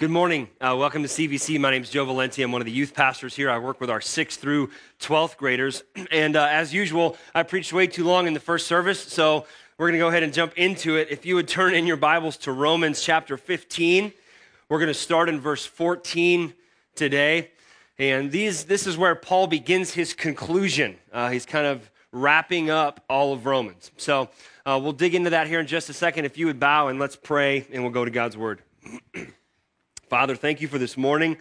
Good morning. Uh, welcome to CVC. My name is Joe Valenti. I'm one of the youth pastors here. I work with our 6th through 12th graders. And uh, as usual, I preached way too long in the first service, so we're going to go ahead and jump into it. If you would turn in your Bibles to Romans chapter 15, we're going to start in verse 14 today. And these, this is where Paul begins his conclusion. Uh, he's kind of wrapping up all of Romans. So uh, we'll dig into that here in just a second. If you would bow and let's pray, and we'll go to God's word. Father, thank you for this morning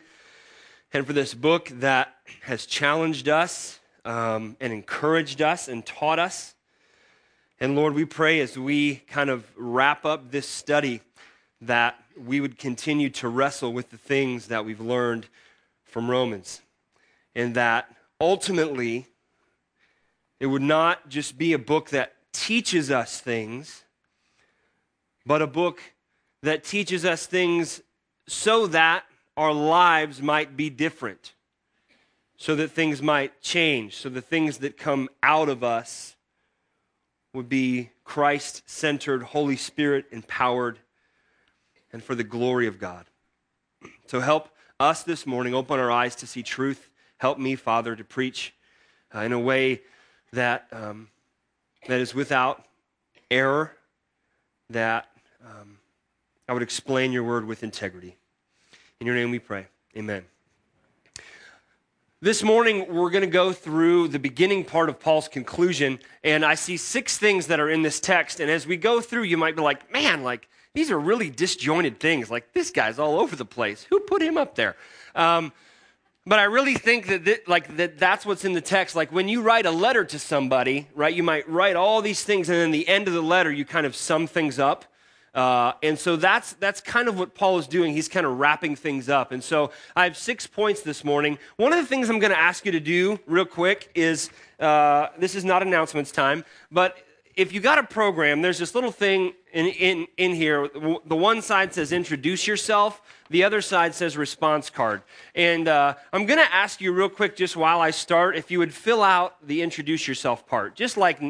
and for this book that has challenged us um, and encouraged us and taught us. And Lord, we pray as we kind of wrap up this study that we would continue to wrestle with the things that we've learned from Romans. And that ultimately, it would not just be a book that teaches us things, but a book that teaches us things so that our lives might be different, so that things might change, so the things that come out of us would be Christ centered, Holy Spirit empowered, and for the glory of God. So help us this morning open our eyes to see truth. Help me, Father, to preach uh, in a way that, um, that is without error, that um, I would explain your word with integrity. In your name we pray. Amen. This morning, we're going to go through the beginning part of Paul's conclusion, and I see six things that are in this text. And as we go through, you might be like, man, like, these are really disjointed things. Like, this guy's all over the place. Who put him up there? Um, but I really think that, th- like, that that's what's in the text. Like, when you write a letter to somebody, right, you might write all these things, and then the end of the letter, you kind of sum things up. Uh, and so that's, that's kind of what Paul is doing. He's kind of wrapping things up. And so I have six points this morning. One of the things I'm going to ask you to do real quick is uh, this is not announcements time, but if you got a program, there's this little thing in, in, in here. The one side says introduce yourself, the other side says response card. And uh, I'm going to ask you real quick, just while I start, if you would fill out the introduce yourself part, just like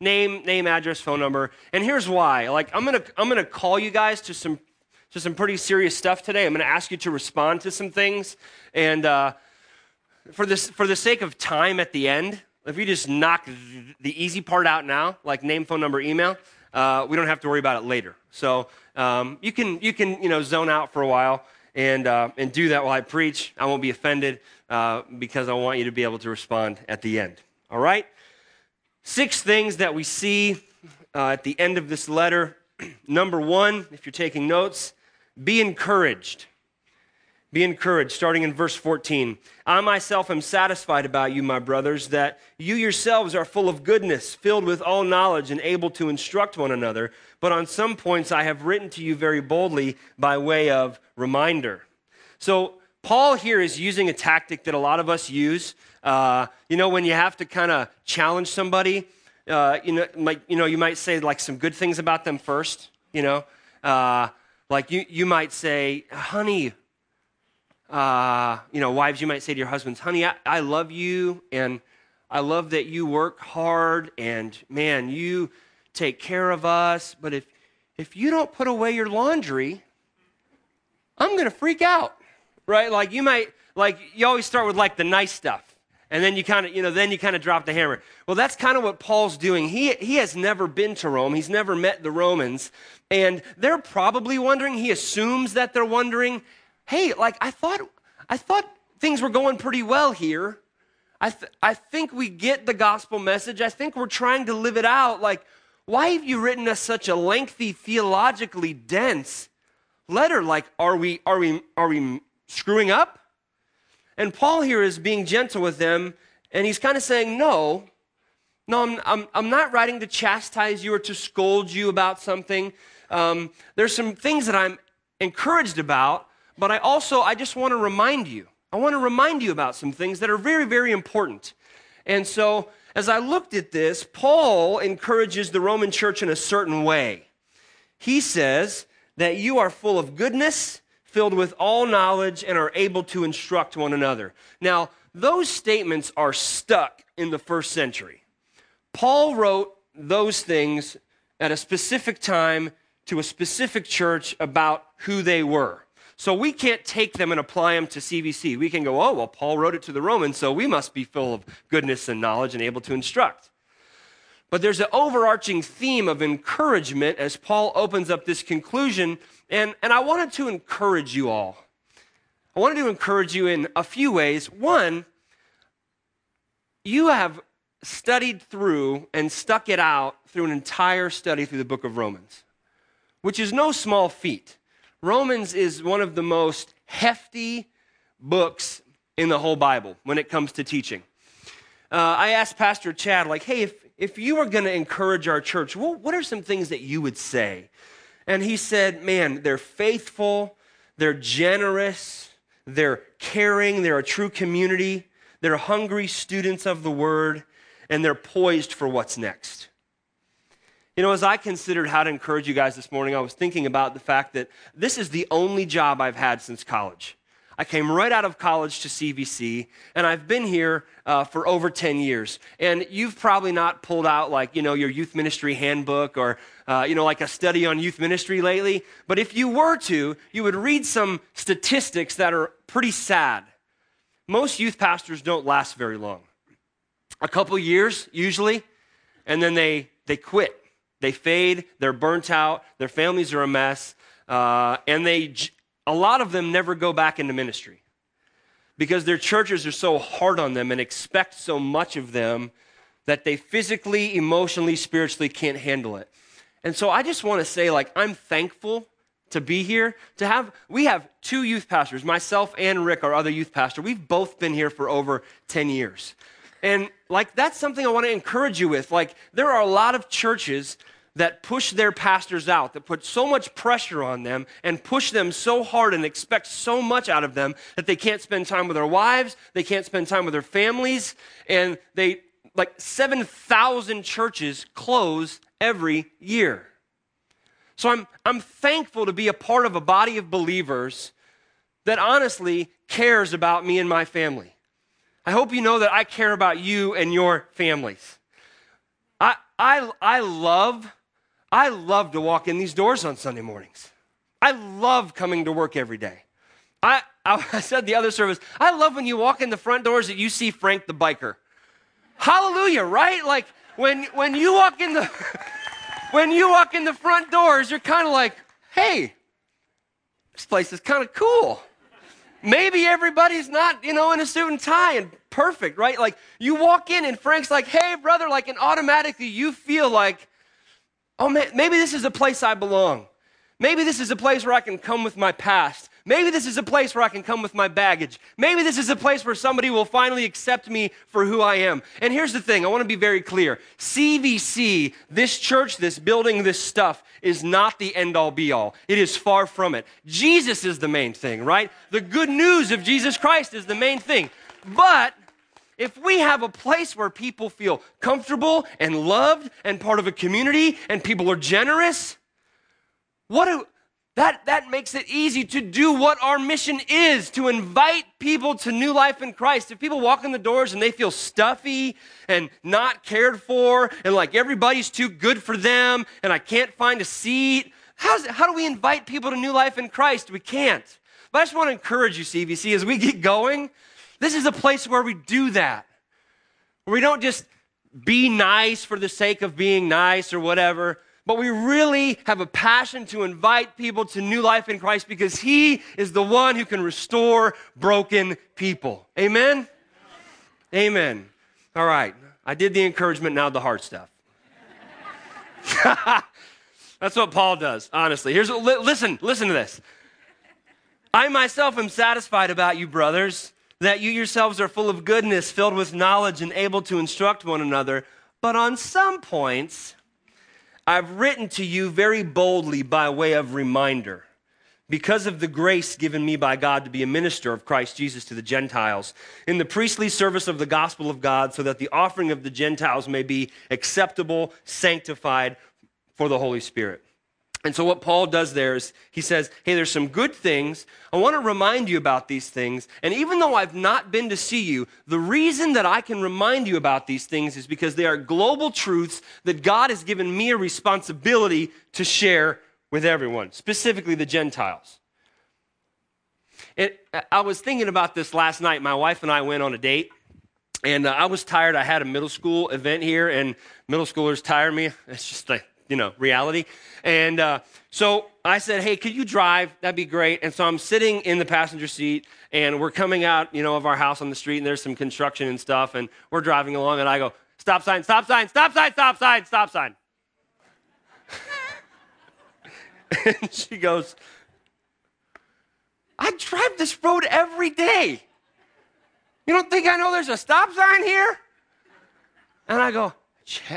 name, name, address, phone number. And here's why. Like I'm gonna I'm gonna call you guys to some to some pretty serious stuff today. I'm gonna ask you to respond to some things. And uh, for this for the sake of time at the end, if you just knock the easy part out now, like name, phone number, email, uh, we don't have to worry about it later. So um, you can you can you know zone out for a while and uh, and do that while I preach. I won't be offended uh, because I want you to be able to respond at the end. All right. Six things that we see uh, at the end of this letter. Number one, if you're taking notes, be encouraged. Be encouraged, starting in verse 14. I myself am satisfied about you, my brothers, that you yourselves are full of goodness, filled with all knowledge, and able to instruct one another. But on some points I have written to you very boldly by way of reminder. So, Paul here is using a tactic that a lot of us use uh, you know, when you have to kind of challenge somebody, uh, you, know, like, you know, you might say like some good things about them first, you know. Uh, like you, you might say, honey, uh, you know, wives, you might say to your husbands, honey, I, I love you and I love that you work hard and man, you take care of us. But if, if you don't put away your laundry, I'm going to freak out, right? Like you might, like you always start with like the nice stuff. And then you kind of you know then you kind of drop the hammer. Well that's kind of what paul's doing. He, he has never been to rome. He's never met the romans. And they're probably wondering he assumes that they're wondering hey like i thought i thought things were going pretty well here. I, th- I think we get the gospel message. I think we're trying to live it out. Like why have you written us such a lengthy theologically dense letter? Like are we are we are we screwing up and Paul here is being gentle with them, and he's kind of saying, No, no, I'm, I'm, I'm not writing to chastise you or to scold you about something. Um, there's some things that I'm encouraged about, but I also, I just want to remind you. I want to remind you about some things that are very, very important. And so, as I looked at this, Paul encourages the Roman church in a certain way. He says that you are full of goodness filled with all knowledge, and are able to instruct one another. Now, those statements are stuck in the first century. Paul wrote those things at a specific time to a specific church about who they were. So we can't take them and apply them to CVC. We can go, oh, well, Paul wrote it to the Romans, so we must be full of goodness and knowledge and able to instruct. But there's an overarching theme of encouragement as Paul opens up this conclusion. And, and I wanted to encourage you all. I wanted to encourage you in a few ways. One, you have studied through and stuck it out through an entire study through the book of Romans, which is no small feat. Romans is one of the most hefty books in the whole Bible when it comes to teaching. Uh, I asked Pastor Chad, like, hey, if, if you were going to encourage our church, well, what are some things that you would say? And he said, man, they're faithful, they're generous, they're caring, they're a true community, they're hungry students of the word, and they're poised for what's next. You know, as I considered how to encourage you guys this morning, I was thinking about the fact that this is the only job I've had since college. I came right out of college to CVC, and I've been here uh, for over 10 years. And you've probably not pulled out, like, you know, your youth ministry handbook or, uh, you know, like a study on youth ministry lately. But if you were to, you would read some statistics that are pretty sad. Most youth pastors don't last very long. A couple years, usually, and then they, they quit they fade, they're burnt out, their families are a mess, uh, and they, a lot of them never go back into ministry because their churches are so hard on them and expect so much of them that they physically, emotionally, spiritually can't handle it. And so I just want to say, like, I'm thankful to be here to have we have two youth pastors myself and rick our other youth pastor we've both been here for over 10 years and like that's something I want to encourage you with. Like there are a lot of churches that push their pastors out, that put so much pressure on them and push them so hard and expect so much out of them that they can't spend time with their wives, they can't spend time with their families, and they like 7,000 churches close every year. So I'm, I'm thankful to be a part of a body of believers that honestly cares about me and my family. I hope you know that I care about you and your families. I, I, I love, I love to walk in these doors on Sunday mornings. I love coming to work every day. I, I said the other service, I love when you walk in the front doors that you see Frank the biker. Hallelujah, right? Like when when you walk in the when you walk in the front doors, you're kind of like, hey, this place is kind of cool maybe everybody's not, you know, in a suit and tie and perfect, right? Like you walk in and Frank's like, hey, brother, like, and automatically you feel like, oh man, maybe this is a place I belong. Maybe this is a place where I can come with my past. Maybe this is a place where I can come with my baggage. Maybe this is a place where somebody will finally accept me for who I am. And here's the thing I want to be very clear CVC, this church, this building, this stuff, is not the end all be all. It is far from it. Jesus is the main thing, right? The good news of Jesus Christ is the main thing. But if we have a place where people feel comfortable and loved and part of a community and people are generous, what do, that, that makes it easy to do what our mission is to invite people to new life in Christ. If people walk in the doors and they feel stuffy and not cared for, and like everybody's too good for them, and I can't find a seat, how's, how do we invite people to new life in Christ? We can't. But I just want to encourage you, CVC, as we get going, this is a place where we do that. Where we don't just be nice for the sake of being nice or whatever but we really have a passion to invite people to new life in Christ because He is the one who can restore broken people. Amen? Amen. All right. I did the encouragement, now the hard stuff. That's what Paul does, honestly. Here's what, listen, listen to this. I myself am satisfied about you, brothers, that you yourselves are full of goodness, filled with knowledge, and able to instruct one another. But on some points, I've written to you very boldly by way of reminder, because of the grace given me by God to be a minister of Christ Jesus to the Gentiles, in the priestly service of the gospel of God, so that the offering of the Gentiles may be acceptable, sanctified for the Holy Spirit. And so, what Paul does there is he says, Hey, there's some good things. I want to remind you about these things. And even though I've not been to see you, the reason that I can remind you about these things is because they are global truths that God has given me a responsibility to share with everyone, specifically the Gentiles. it, I was thinking about this last night. My wife and I went on a date, and uh, I was tired. I had a middle school event here, and middle schoolers tire me. It's just a you know reality. And uh, so I said, "Hey, could you drive? That'd be great." And so I'm sitting in the passenger seat, and we're coming out, you know, of our house on the street, and there's some construction and stuff, and we're driving along, and I go, "Stop sign! Stop sign! Stop sign! Stop sign! Stop sign!" and she goes, I drive this road every day. You don't think I know there's a stop sign here? And I go, you,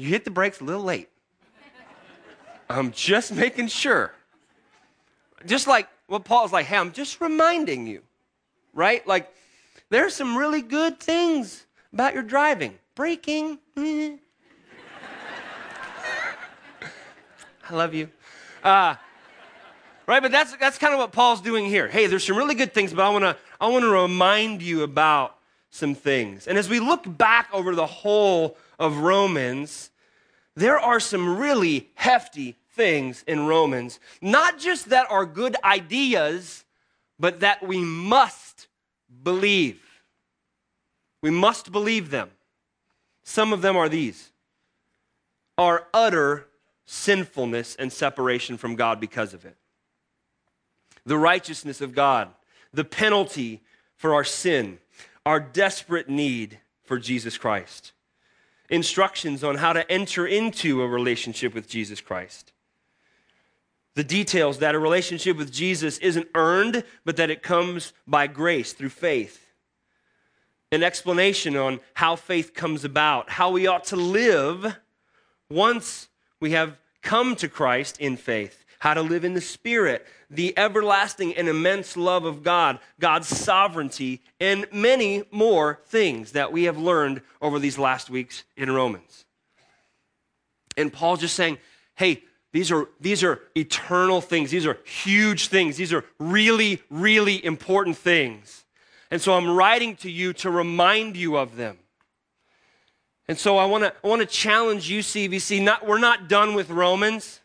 you hit the brakes a little late. I'm just making sure. Just like what Paul's like, hey, I'm just reminding you, right? Like, there's some really good things about your driving. Braking. I love you. Uh, right? But that's, that's kind of what Paul's doing here. Hey, there's some really good things, but I want to I want to remind you about some things. And as we look back over the whole of Romans, there are some really hefty things in Romans, not just that are good ideas, but that we must believe. We must believe them. Some of them are these. Our utter sinfulness and separation from God because of it. The righteousness of God, the penalty for our sin, our desperate need for Jesus Christ, instructions on how to enter into a relationship with Jesus Christ. The details that a relationship with Jesus isn't earned, but that it comes by grace through faith. An explanation on how faith comes about, how we ought to live once we have come to Christ in faith, how to live in the Spirit, the everlasting and immense love of God, God's sovereignty, and many more things that we have learned over these last weeks in Romans. And Paul just saying, hey, these are, these are eternal things. These are huge things. These are really, really important things. And so I'm writing to you to remind you of them. And so I want to I want to challenge you, CVC. Not, we're not done with Romans.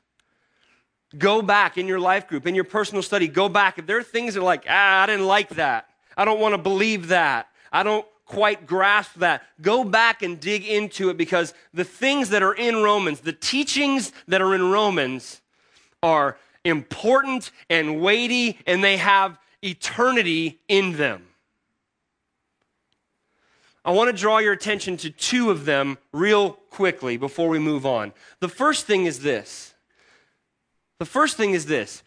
Go back in your life group, in your personal study, go back. If there are things that are like, ah, I didn't like that. I don't want to believe that. I don't quite grasp that. Go back and dig into it because the things that are in Romans, the teachings that are in Romans, are important and weighty, and they have eternity in them. I want to draw your attention to two of them real quickly before we move on. The first thing is this the first thing is this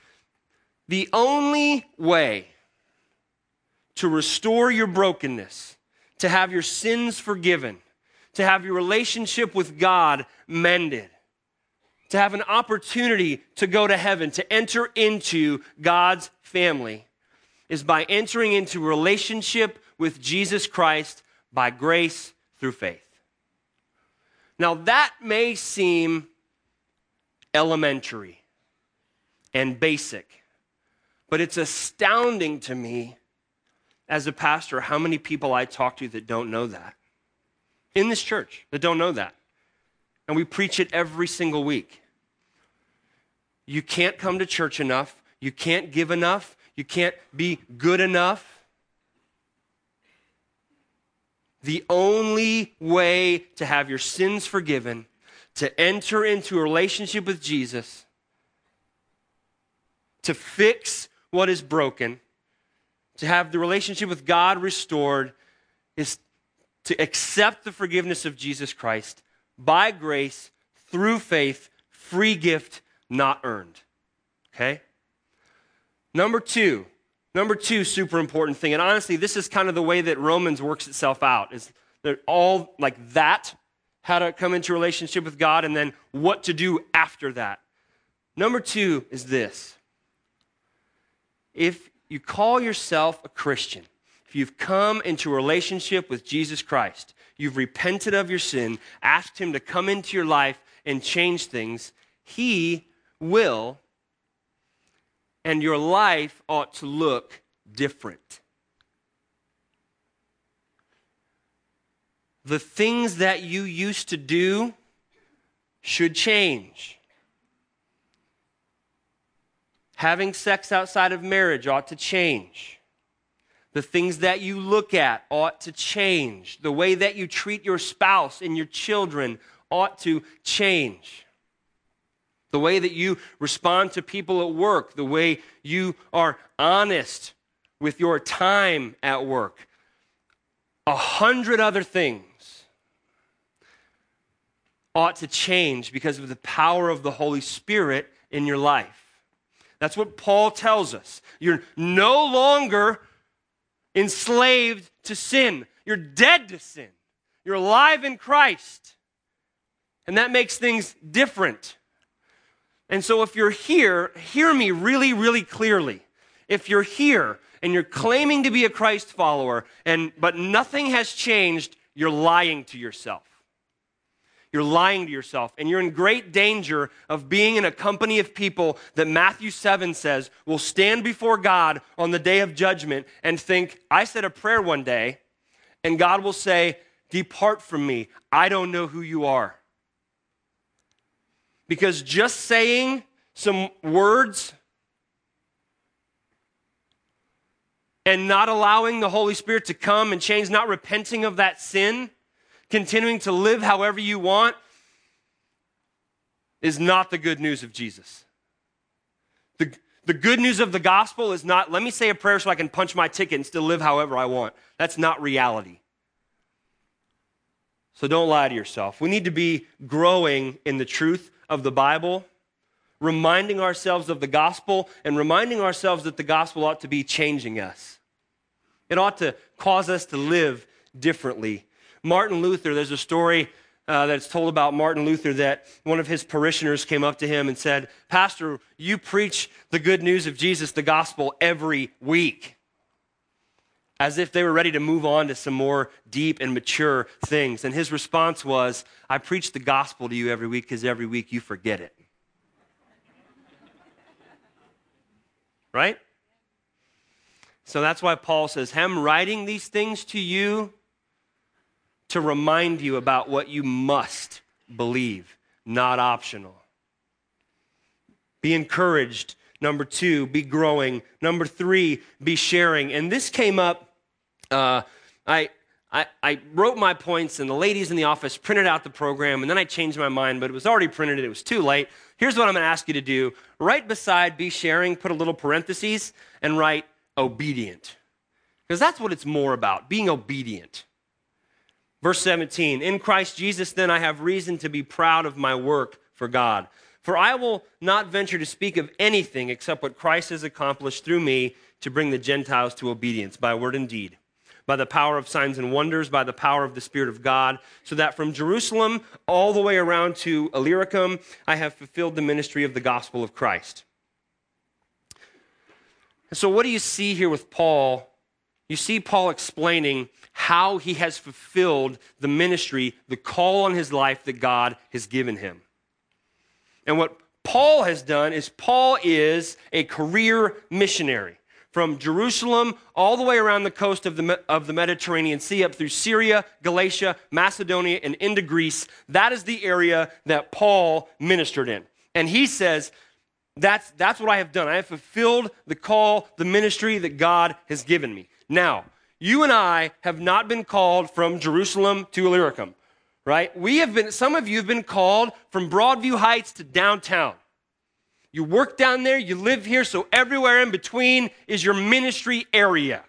the only way to restore your brokenness, to have your sins forgiven, to have your relationship with God mended, to have an opportunity to go to heaven, to enter into God's family, is by entering into relationship with Jesus Christ by grace through faith. Now, that may seem elementary and basic. But it's astounding to me as a pastor how many people I talk to that don't know that. In this church, that don't know that. And we preach it every single week. You can't come to church enough. You can't give enough. You can't be good enough. The only way to have your sins forgiven, to enter into a relationship with Jesus, to fix what is broken, to have the relationship with God restored, is to accept the forgiveness of Jesus Christ by grace through faith, free gift, not earned. Okay? Number two, number two, super important thing, and honestly, this is kind of the way that Romans works itself out. Is they're all like that, how to come into relationship with God, and then what to do after that. Number two is this if you call yourself a Christian, if you've come into a relationship with Jesus Christ, you've repented of your sin, asked Him to come into your life and change things, He will, and your life ought to look different. The things that you used to do should change. Having sex outside of marriage ought to change. The things that you look at ought to change. The way that you treat your spouse and your children ought to change. The way that you respond to people at work, the way you are honest with your time at work, a hundred other things ought to change because of the power of the Holy Spirit in your life. That's what Paul tells us. You're no longer enslaved to sin, you're dead to sin. You're alive in Christ. And that makes things different. And so, if you're here, hear me really, really clearly. If you're here and you're claiming to be a Christ follower, and, but nothing has changed, you're lying to yourself. You're lying to yourself, and you're in great danger of being in a company of people that Matthew 7 says will stand before God on the day of judgment and think, I said a prayer one day, and God will say, Depart from me. I don't know who you are. Because just saying some words and not allowing the Holy Spirit to come and change, not repenting of that sin, continuing to live however you want, is not the good news of Jesus. The, the good news of the gospel is not, let me say a prayer so I can punch my ticket and still live however I want. That's not reality. So don't lie to yourself. We need to be growing in the truth of the Bible, reminding ourselves of the gospel, and reminding ourselves that the gospel ought to be changing us. It ought to cause us to live differently. Martin Luther, there's a story uh, that's told about Martin Luther that one of his parishioners came up to him and said, Pastor, you preach the good news of Jesus, the gospel, every week. As if they were ready to move on to some more deep and mature things. And his response was, I preach the gospel to you every week because every week you forget it. right? So that's why Paul says, I'm writing these things to you to remind you about what you must believe, not optional. Be encouraged. Number two, be growing. Number three, be sharing. And this came up. Uh, I, I, I, wrote my points, and the ladies in the office printed out the program, and then I changed my mind, but it was already printed. It was too late. Here's what I'm going to ask you to do right beside be sharing, put a little parentheses, and write obedient. Because that's what it's more about being obedient. Verse 17 In Christ Jesus, then, I have reason to be proud of my work for God. For I will not venture to speak of anything except what Christ has accomplished through me to bring the Gentiles to obedience by word and deed, by the power of signs and wonders, by the power of the Spirit of God, so that from Jerusalem all the way around to Illyricum, I have fulfilled the ministry of the gospel of Christ. And so, what do you see here with Paul? You see Paul explaining how he has fulfilled the ministry, the call on his life that God has given him. And what Paul has done is Paul is a career missionary from Jerusalem all the way around the coast of the, of the Mediterranean Sea up through Syria, Galatia, Macedonia, and into Greece. That is the area that Paul ministered in. And he says, that's, that's what I have done. I have fulfilled the call, the ministry that God has given me. Now, you and I have not been called from Jerusalem to Illyricum, right? We have been, some of you have been called from Broadview Heights to downtown. You work down there, you live here, so everywhere in between is your ministry area.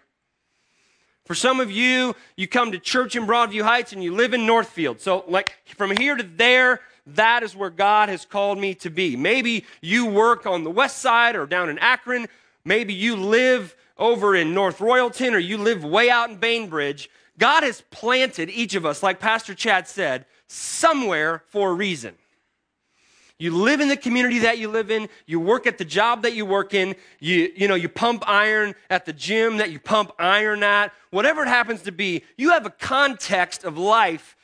For some of you, you come to church in Broadview Heights and you live in Northfield. So, like from here to there, that is where God has called me to be. Maybe you work on the west side or down in Akron. Maybe you live over in North Royalton or you live way out in Bainbridge. God has planted each of us, like Pastor Chad said, somewhere for a reason. You live in the community that you live in. You work at the job that you work in. You, you know, you pump iron at the gym that you pump iron at. Whatever it happens to be, you have a context of life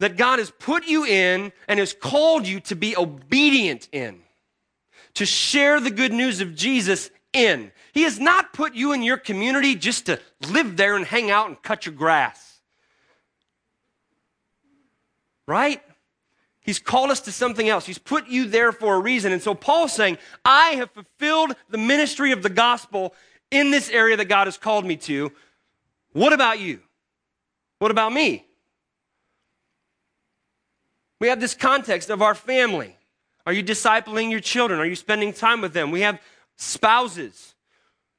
that God has put you in and has called you to be obedient in, to share the good news of Jesus in. He has not put you in your community just to live there and hang out and cut your grass. Right? He's called us to something else. He's put you there for a reason. And so Paul's saying, I have fulfilled the ministry of the gospel in this area that God has called me to. What about you? What about me? We have this context of our family. Are you discipling your children? Are you spending time with them? We have spouses.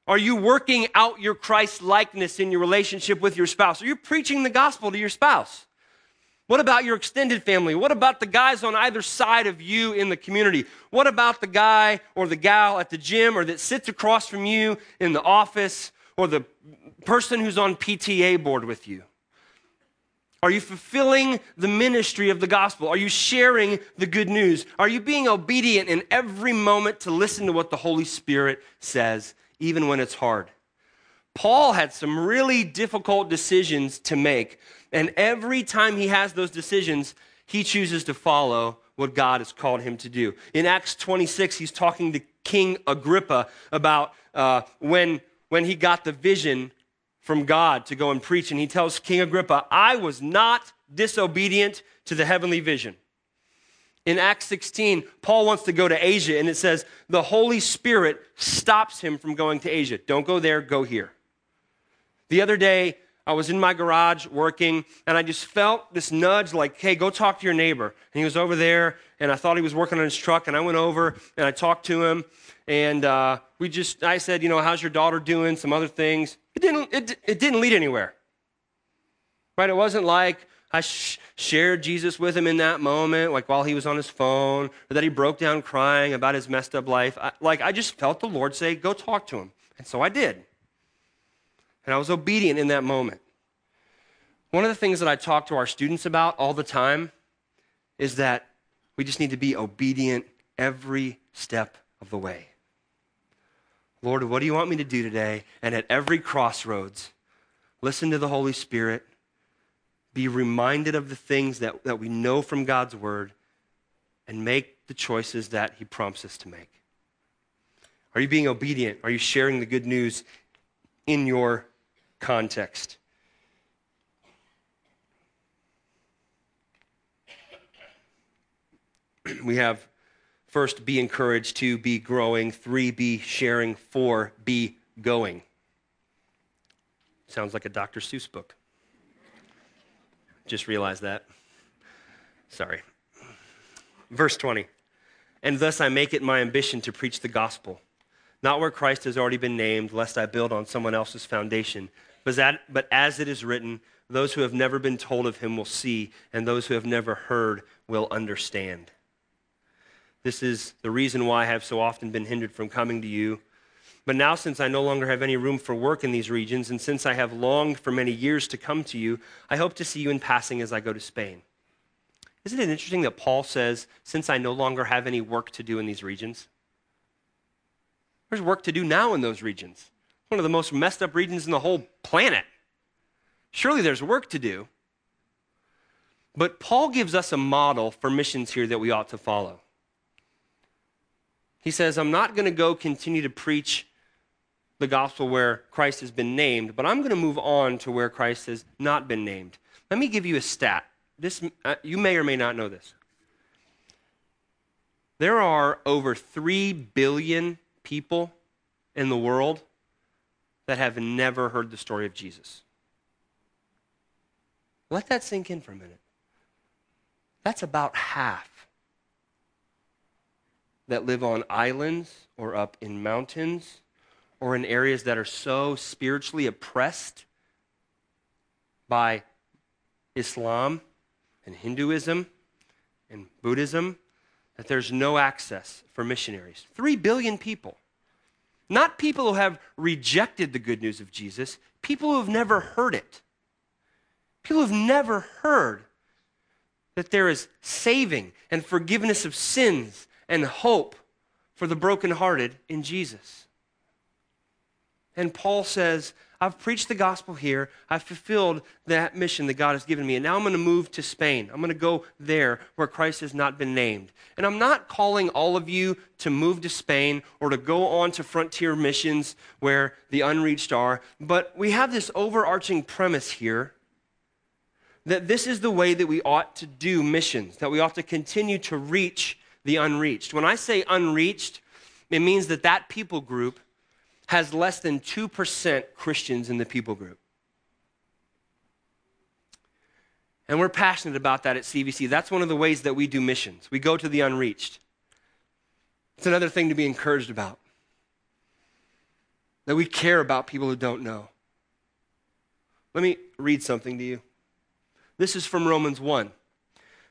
Are you working out your Christ likeness in your relationship with your spouse? Are you preaching the gospel to your spouse? What about your extended family? What about the guys on either side of you in the community? What about the guy or the gal at the gym or that sits across from you in the office or the person who's on PTA board with you? Are you fulfilling the ministry of the gospel? Are you sharing the good news? Are you being obedient in every moment to listen to what the Holy Spirit says, even when it's hard? Paul had some really difficult decisions to make, and every time he has those decisions, he chooses to follow what God has called him to do. In Acts 26, he's talking to King Agrippa about uh, when, when he got the vision from God to go and preach. And he tells King Agrippa, I was not disobedient to the heavenly vision. In Acts 16, Paul wants to go to Asia, and it says the Holy Spirit stops him from going to Asia. Don't go there, go here. The other day, I was in my garage working, and I just felt this nudge like, hey, go talk to your neighbor. And he was over there, and I thought he was working on his truck, and I went over and I talked to him, and uh, we just, I said, you know, how's your daughter doing? Some other things. It didn't, it, it didn't lead anywhere. Right? It wasn't like I sh- shared Jesus with him in that moment, like while he was on his phone, or that he broke down crying about his messed up life. I, like, I just felt the Lord say, go talk to him. And so I did. And I was obedient in that moment. One of the things that I talk to our students about all the time is that we just need to be obedient every step of the way. Lord, what do you want me to do today? And at every crossroads, listen to the Holy Spirit, be reminded of the things that, that we know from God's word, and make the choices that He prompts us to make. Are you being obedient? Are you sharing the good news in your context? we have First, be encouraged. Two, be growing. Three, be sharing. Four, be going. Sounds like a Dr. Seuss book. Just realized that. Sorry. Verse 20. And thus I make it my ambition to preach the gospel, not where Christ has already been named, lest I build on someone else's foundation. But, that, but as it is written, those who have never been told of him will see, and those who have never heard will understand. This is the reason why I have so often been hindered from coming to you. But now, since I no longer have any room for work in these regions, and since I have longed for many years to come to you, I hope to see you in passing as I go to Spain. Isn't it interesting that Paul says, Since I no longer have any work to do in these regions? There's work to do now in those regions. One of the most messed up regions in the whole planet. Surely there's work to do. But Paul gives us a model for missions here that we ought to follow. He says, I'm not going to go continue to preach the gospel where Christ has been named, but I'm going to move on to where Christ has not been named. Let me give you a stat. This, uh, you may or may not know this. There are over 3 billion people in the world that have never heard the story of Jesus. Let that sink in for a minute. That's about half that live on islands or up in mountains or in areas that are so spiritually oppressed by Islam and Hinduism and Buddhism that there's no access for missionaries. Three billion people. Not people who have rejected the good news of Jesus, people who have never heard it. People who have never heard that there is saving and forgiveness of sins and hope for the brokenhearted in Jesus. And Paul says, I've preached the gospel here. I've fulfilled that mission that God has given me. And now I'm going to move to Spain. I'm going to go there where Christ has not been named. And I'm not calling all of you to move to Spain or to go on to frontier missions where the unreached are. But we have this overarching premise here that this is the way that we ought to do missions, that we ought to continue to reach the unreached. When I say unreached, it means that that people group has less than 2% Christians in the people group. And we're passionate about that at CVC. That's one of the ways that we do missions. We go to the unreached. It's another thing to be encouraged about. That we care about people who don't know. Let me read something to you. This is from Romans 1.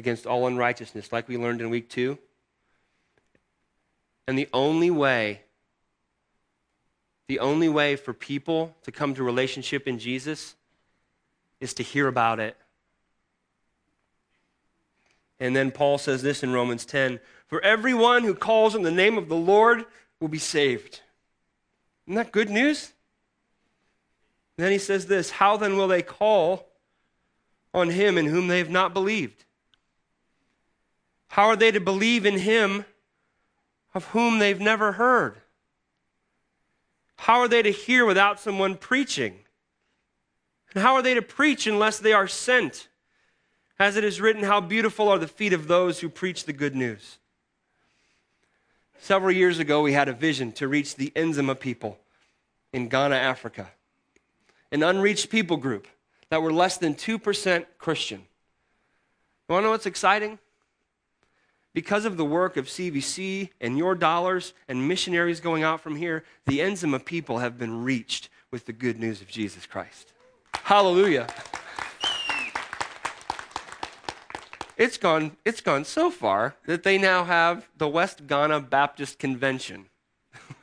against all unrighteousness, like we learned in week two. And the only way, the only way for people to come to relationship in Jesus is to hear about it. And then Paul says this in Romans 10 For everyone who calls on the name of the Lord will be saved. Isn't that good news? And then he says this How then will they call on him in whom they have not believed? How are they to believe in him of whom they've never heard? How are they to hear without someone preaching? And how are they to preach unless they are sent? As it is written, How beautiful are the feet of those who preach the good news. Several years ago, we had a vision to reach the Nzima people in Ghana, Africa, an unreached people group that were less than 2% Christian. You want to know what's exciting? Because of the work of CVC and your dollars and missionaries going out from here, the Nzima people have been reached with the good news of Jesus Christ. Hallelujah. It's gone, it's gone so far that they now have the West Ghana Baptist Convention.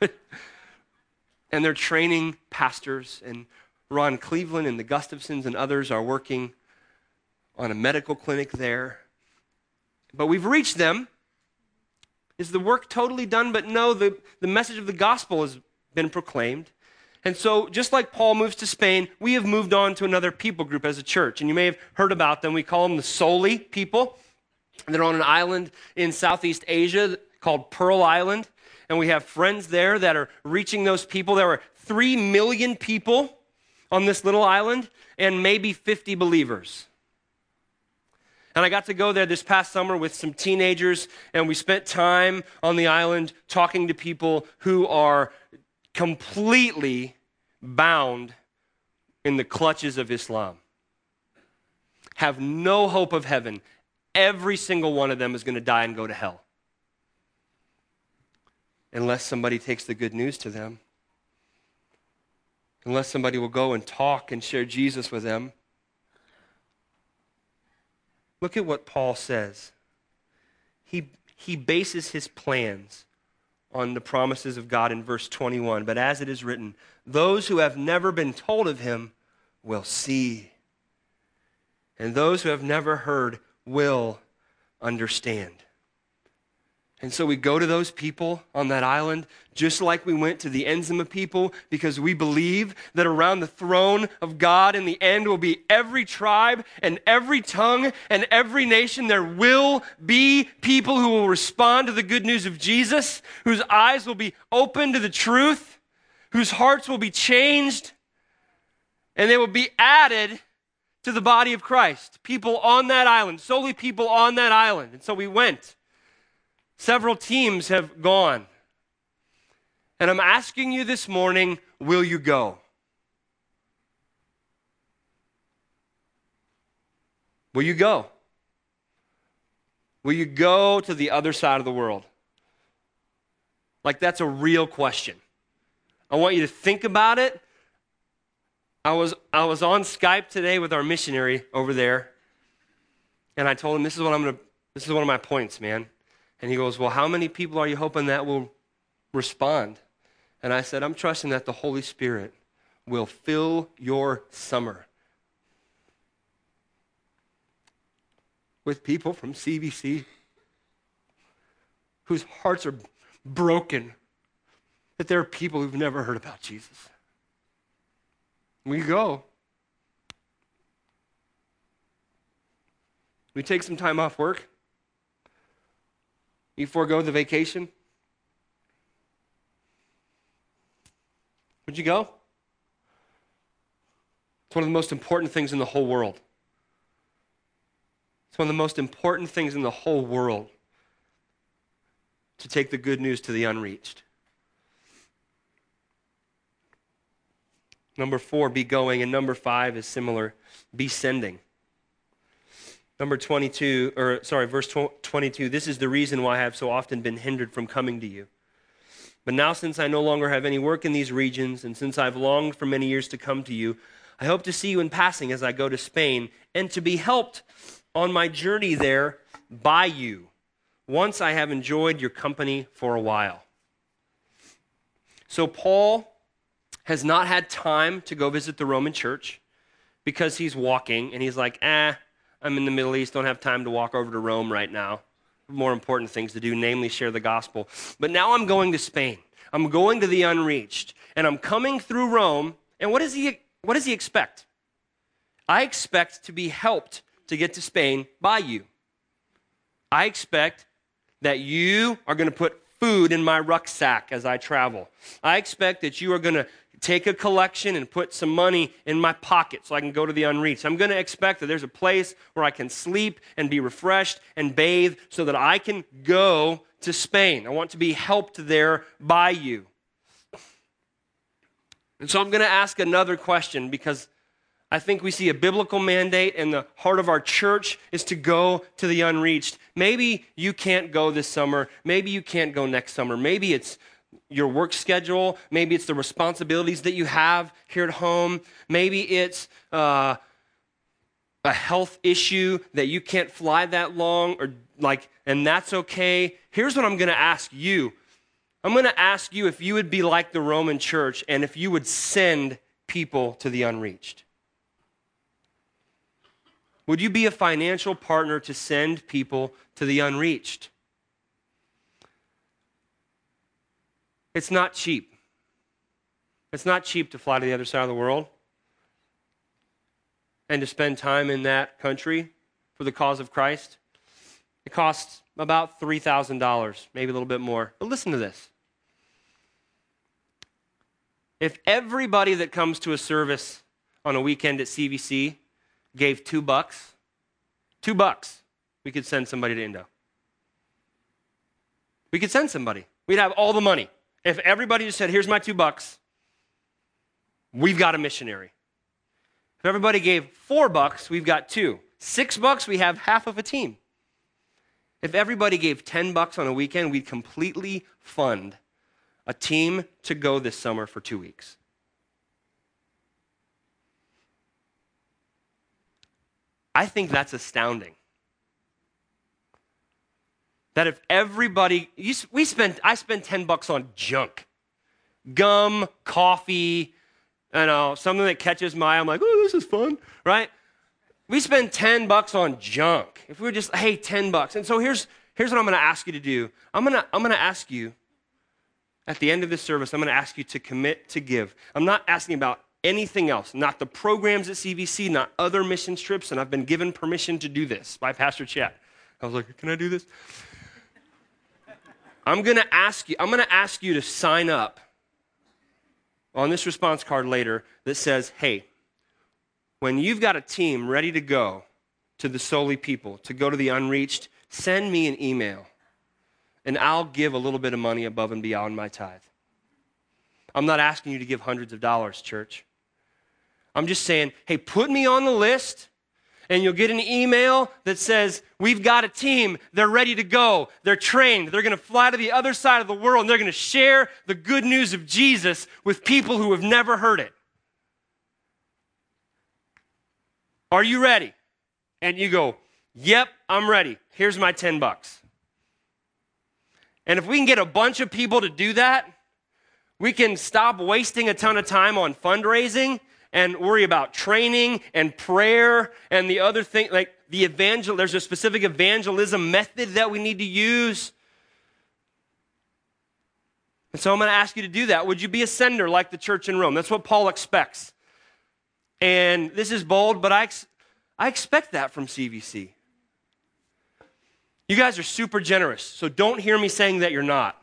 and they're training pastors, and Ron Cleveland and the Gustafsons and others are working on a medical clinic there but we've reached them. Is the work totally done? But no, the, the message of the gospel has been proclaimed. And so, just like Paul moves to Spain, we have moved on to another people group as a church. And you may have heard about them. We call them the Soli people. They're on an island in Southeast Asia called Pearl Island. And we have friends there that are reaching those people. There are 3 million people on this little island and maybe 50 believers. And I got to go there this past summer with some teenagers, and we spent time on the island talking to people who are completely bound in the clutches of Islam, have no hope of heaven. Every single one of them is going to die and go to hell unless somebody takes the good news to them, unless somebody will go and talk and share Jesus with them. Look at what Paul says. He, he bases his plans on the promises of God in verse 21. But as it is written, those who have never been told of him will see, and those who have never heard will understand. And so we go to those people on that island, just like we went to the Nzima people, because we believe that around the throne of God in the end will be every tribe and every tongue and every nation. There will be people who will respond to the good news of Jesus, whose eyes will be open to the truth, whose hearts will be changed, and they will be added to the body of Christ. People on that island, Soli people on that island. And so we went. Several teams have gone. And I'm asking you this morning will you go? Will you go? Will you go to the other side of the world? Like, that's a real question. I want you to think about it. I was, I was on Skype today with our missionary over there, and I told him, This is what I'm to, this is one of my points, man. And he goes, Well, how many people are you hoping that will respond? And I said, I'm trusting that the Holy Spirit will fill your summer. with people from CVC whose hearts are broken that there are people who've never heard about Jesus. We go. We take some time off work. You forego the vacation. Would you go? It's one of the most important things in the whole world. It's one of the most important things in the whole world to take the good news to the unreached. Number four, be going. And number five is similar be sending. Number 22, or sorry, verse 22 this is the reason why I have so often been hindered from coming to you. But now, since I no longer have any work in these regions, and since I've longed for many years to come to you, I hope to see you in passing as I go to Spain and to be helped on my journey there by you once I have enjoyed your company for a while. So, Paul has not had time to go visit the Roman church because he's walking and he's like, eh, I'm in the Middle East, don't have time to walk over to Rome right now. More important things to do, namely share the gospel. But now I'm going to Spain. I'm going to the unreached. And I'm coming through Rome. And what does he, what does he expect? I expect to be helped to get to Spain by you. I expect that you are going to put food in my rucksack as I travel. I expect that you are going to take a collection and put some money in my pocket so I can go to the unreached. I'm going to expect that there's a place where I can sleep and be refreshed and bathe so that I can go to Spain. I want to be helped there by you. And so I'm going to ask another question because I think we see a biblical mandate, and the heart of our church is to go to the unreached. Maybe you can't go this summer. Maybe you can't go next summer. Maybe it's your work schedule. Maybe it's the responsibilities that you have here at home. Maybe it's uh, a health issue that you can't fly that long, or like, and that's okay. Here's what I'm going to ask you I'm going to ask you if you would be like the Roman church and if you would send people to the unreached. Would you be a financial partner to send people to the unreached? It's not cheap. It's not cheap to fly to the other side of the world and to spend time in that country for the cause of Christ. It costs about $3,000, maybe a little bit more. But listen to this. If everybody that comes to a service on a weekend at CVC gave two bucks, two bucks, we could send somebody to Indo. We could send somebody. We'd have all the money. If everybody just said, here's my two bucks, we've got a missionary. If everybody gave four bucks, we've got two. Six bucks, we have half of a team. If everybody gave 10 bucks on a weekend, we'd completely fund a team to go this summer for two weeks. I think that's astounding. That if everybody, you, we spent, I spent 10 bucks on junk gum, coffee, you know, something that catches my eye. I'm like, oh, this is fun, right? We spend 10 bucks on junk. If we were just, hey, 10 bucks. And so here's, here's what I'm going to ask you to do. I'm going to, I'm going to ask you at the end of this service, I'm going to ask you to commit to give. I'm not asking about anything else, not the programs at CVC, not other mission trips, and I've been given permission to do this by Pastor Chet. I was like, can I do this? I'm going to ask you, I'm going to ask you to sign up on this response card later that says, hey, when you've got a team ready to go to the Soli people, to go to the unreached, send me an email and I'll give a little bit of money above and beyond my tithe. I'm not asking you to give hundreds of dollars, church. I'm just saying, hey, put me on the list and you'll get an email that says, We've got a team. They're ready to go. They're trained. They're going to fly to the other side of the world and they're going to share the good news of Jesus with people who have never heard it. Are you ready? And you go, Yep, I'm ready. Here's my 10 bucks. And if we can get a bunch of people to do that, we can stop wasting a ton of time on fundraising and worry about training and prayer and the other thing. Like, the evangel there's a specific evangelism method that we need to use. And so I'm going to ask you to do that. Would you be a sender like the church in Rome? That's what Paul expects. And this is bold, but I, ex- I expect that from CVC. You guys are super generous, so don't hear me saying that you're not.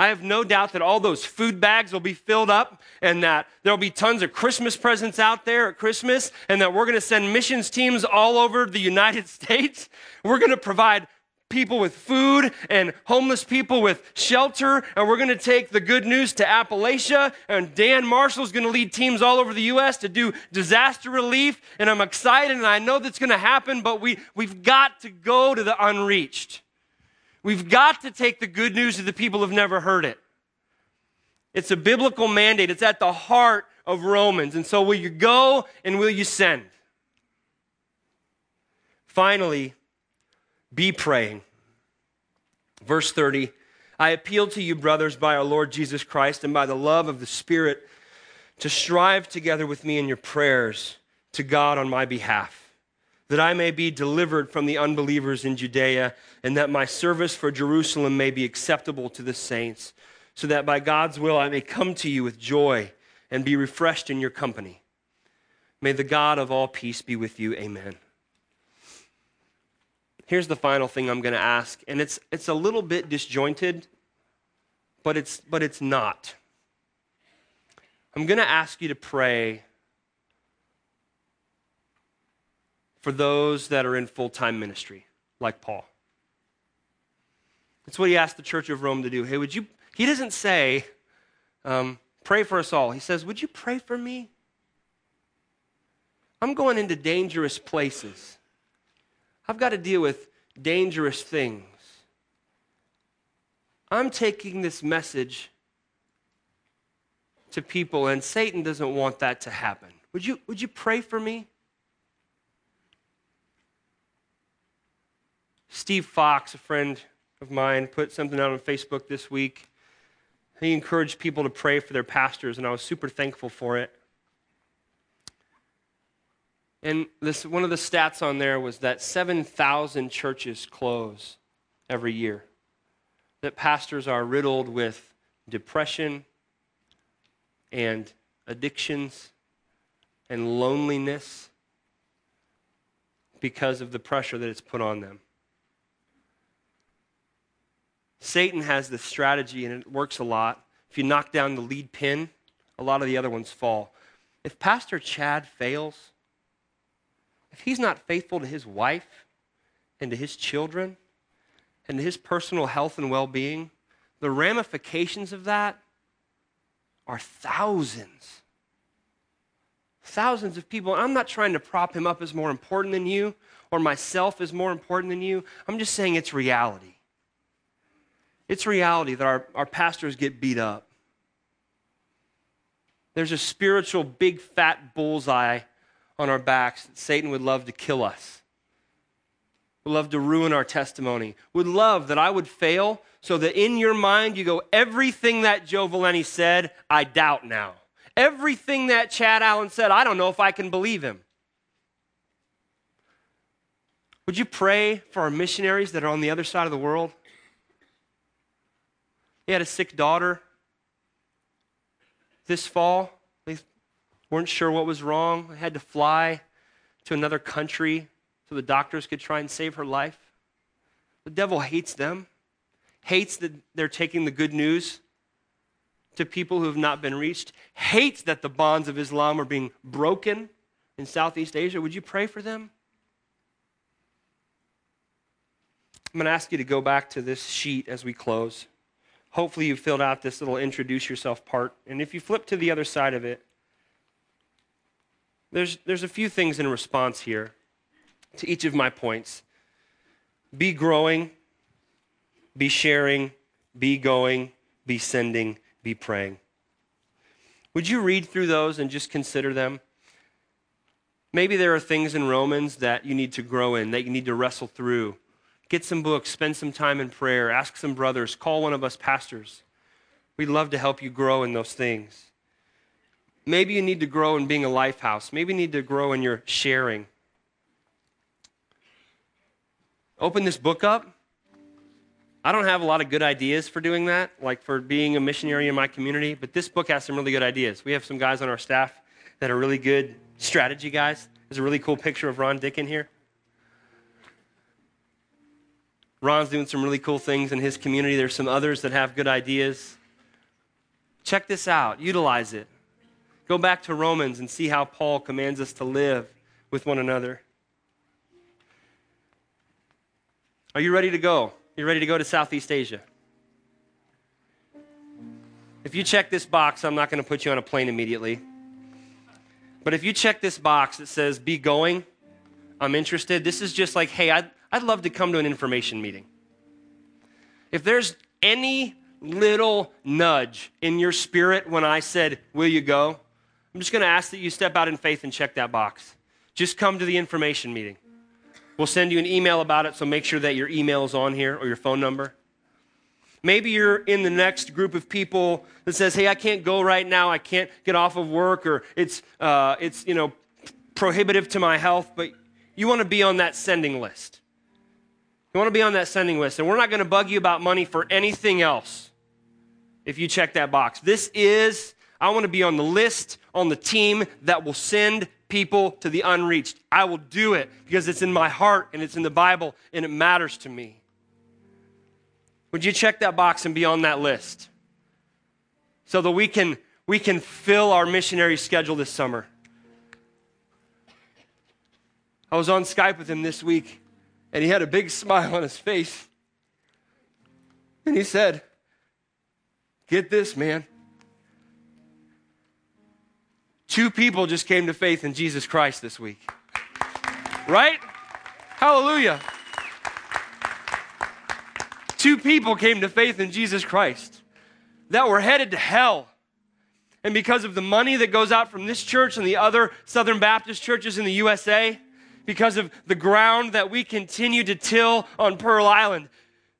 I have no doubt that all those food bags will be filled up and that there'll be tons of Christmas presents out there at Christmas and that we're going to send missions teams all over the United States. We're going to provide people with food and homeless people with shelter. And we're going to take the good news to Appalachia. And Dan Marshall is going to lead teams all over the U.S. to do disaster relief. And I'm excited and I know that's going to happen, but we, we've got to go to the unreached. We've got to take the good news to the people who've never heard it. It's a biblical mandate, it's at the heart of Romans. And so, will you go and will you send? Finally, be praying. Verse 30 I appeal to you, brothers, by our Lord Jesus Christ and by the love of the Spirit, to strive together with me in your prayers to God on my behalf, that I may be delivered from the unbelievers in Judea, and that my service for Jerusalem may be acceptable to the saints, so that by God's will I may come to you with joy and be refreshed in your company. May the God of all peace be with you. Amen. Here's the final thing I'm going to ask, and it's, it's a little bit disjointed, but it's, but it's not. I'm going to ask you to pray for those that are in full time ministry, like Paul. That's what he asked the church of Rome to do. Hey, would you? He doesn't say, um, pray for us all. He says, would you pray for me? I'm going into dangerous places. I've got to deal with dangerous things. I'm taking this message to people, and Satan doesn't want that to happen. Would you, would you pray for me? Steve Fox, a friend of mine, put something out on Facebook this week. He encouraged people to pray for their pastors, and I was super thankful for it. And this, one of the stats on there was that 7,000 churches close every year. That pastors are riddled with depression and addictions and loneliness because of the pressure that it's put on them. Satan has this strategy, and it works a lot. If you knock down the lead pin, a lot of the other ones fall. If Pastor Chad fails, if he's not faithful to his wife and to his children and to his personal health and well being, the ramifications of that are thousands. Thousands of people. I'm not trying to prop him up as more important than you or myself as more important than you. I'm just saying it's reality. It's reality that our, our pastors get beat up. There's a spiritual big fat bullseye on our backs that Satan would love to kill us, would love to ruin our testimony, would love that I would fail so that in your mind you go, everything that Joe Valeni said, I doubt now. Everything that Chad Allen said, I don't know if I can believe him. Would you pray for our missionaries that are on the other side of the world? He had a sick daughter this fall They weren't sure what was wrong. They had to fly to another country so the doctors could try and save her life. The devil hates them, hates that they're taking the good news to people who have not been reached, hates that the bonds of Islam are being broken in Southeast Asia. Would you pray for them? I'm going to ask you to go back to this sheet as we close. Hopefully, you filled out this little introduce yourself part. And if you flip to the other side of it, there's, there's a few things in response here to each of my points. Be growing, be sharing, be going, be sending, be praying. Would you read through those and just consider them? Maybe there are things in Romans that you need to grow in, that you need to wrestle through. Get some books, spend some time in prayer, ask some brothers, call one of us pastors. We'd love to help you grow in those things. Maybe you need to grow in being a life house. Maybe you need to grow in your sharing. open this book up. I don't have a lot of good ideas for doing that, like for being a missionary in my community, but this book has some really good ideas. We have some guys on our staff that are really good strategy guys. There's a really cool picture of Ron Dick in here. Ron's doing some really cool things in his community. There's some others that have good ideas. Check this out, utilize it. Go back to Romans and see how Paul commands us to live with one another. Are you ready to go? You're ready to go to Southeast Asia? If you check this box, I'm not going to put you on a plane immediately. But if you check this box that says, be going, I'm interested, this is just like, hey, I'd, I'd love to come to an information meeting. If there's any little nudge in your spirit when I said, Will you go? I'm just going to ask that you step out in faith and check that box. Just come to the information meeting. We'll send you an email about it, so make sure that your email is on here or your phone number. Maybe you're in the next group of people that says, "Hey, I can't go right now. I can't get off of work, or it's uh, it's you know prohibitive to my health." But you want to be on that sending list. You want to be on that sending list, and we're not going to bug you about money for anything else. If you check that box, this is I want to be on the list on the team that will send people to the unreached. I will do it because it's in my heart and it's in the Bible and it matters to me. Would you check that box and be on that list? So that we can, we can fill our missionary schedule this summer. I was on Skype with him this week, and he had a big smile on his face. And he said, Get this, man. Two people just came to faith in Jesus Christ this week. Right? Hallelujah. Two people came to faith in Jesus Christ that were headed to hell. And because of the money that goes out from this church and the other Southern Baptist churches in the USA, because of the ground that we continue to till on Pearl Island,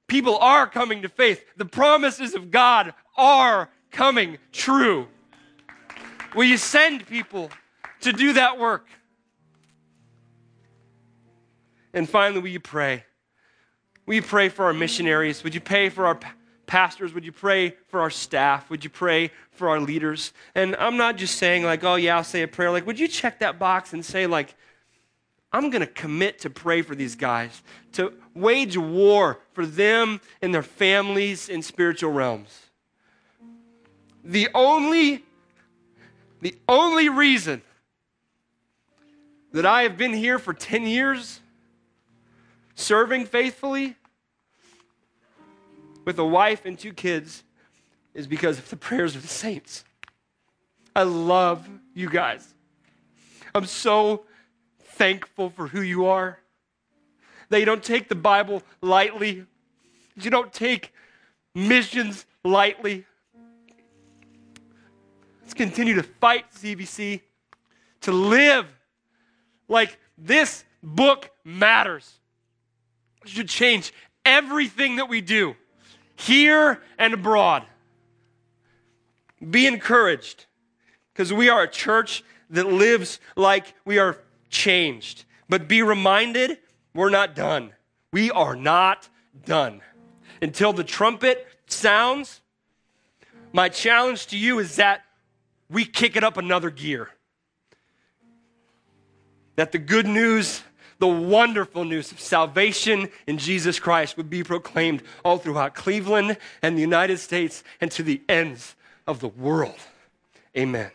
people are coming to faith. The promises of God are coming true. Will you send people to do that work? And finally, will you pray? Will you pray for our missionaries? Would you pray for our pastors? Would you pray for our staff? Would you pray for our leaders? And I'm not just saying, like, oh, yeah, I'll say a prayer. Like, would you check that box and say, like, I'm going to commit to pray for these guys, to wage war for them and their families in spiritual realms. The only, the only reason that I have been here for 10 years serving faithfully with a wife and two kids is because of the prayers of the saints. I love you guys. I'm so thankful for who you are. That you don't take the Bible lightly, you don't take missions lightly. Let's continue to fight CVC, to live like this book matters. It should change everything that we do here and abroad. Be encouraged because we are a church that lives like we are changed. But be reminded, we're not done. We are not done. Until the trumpet sounds, my challenge to you is that we kick it up another gear. That the good news the wonderful news of salvation in Jesus Christ would be proclaimed all throughout Cleveland and the United States and to the ends of the world. Amen.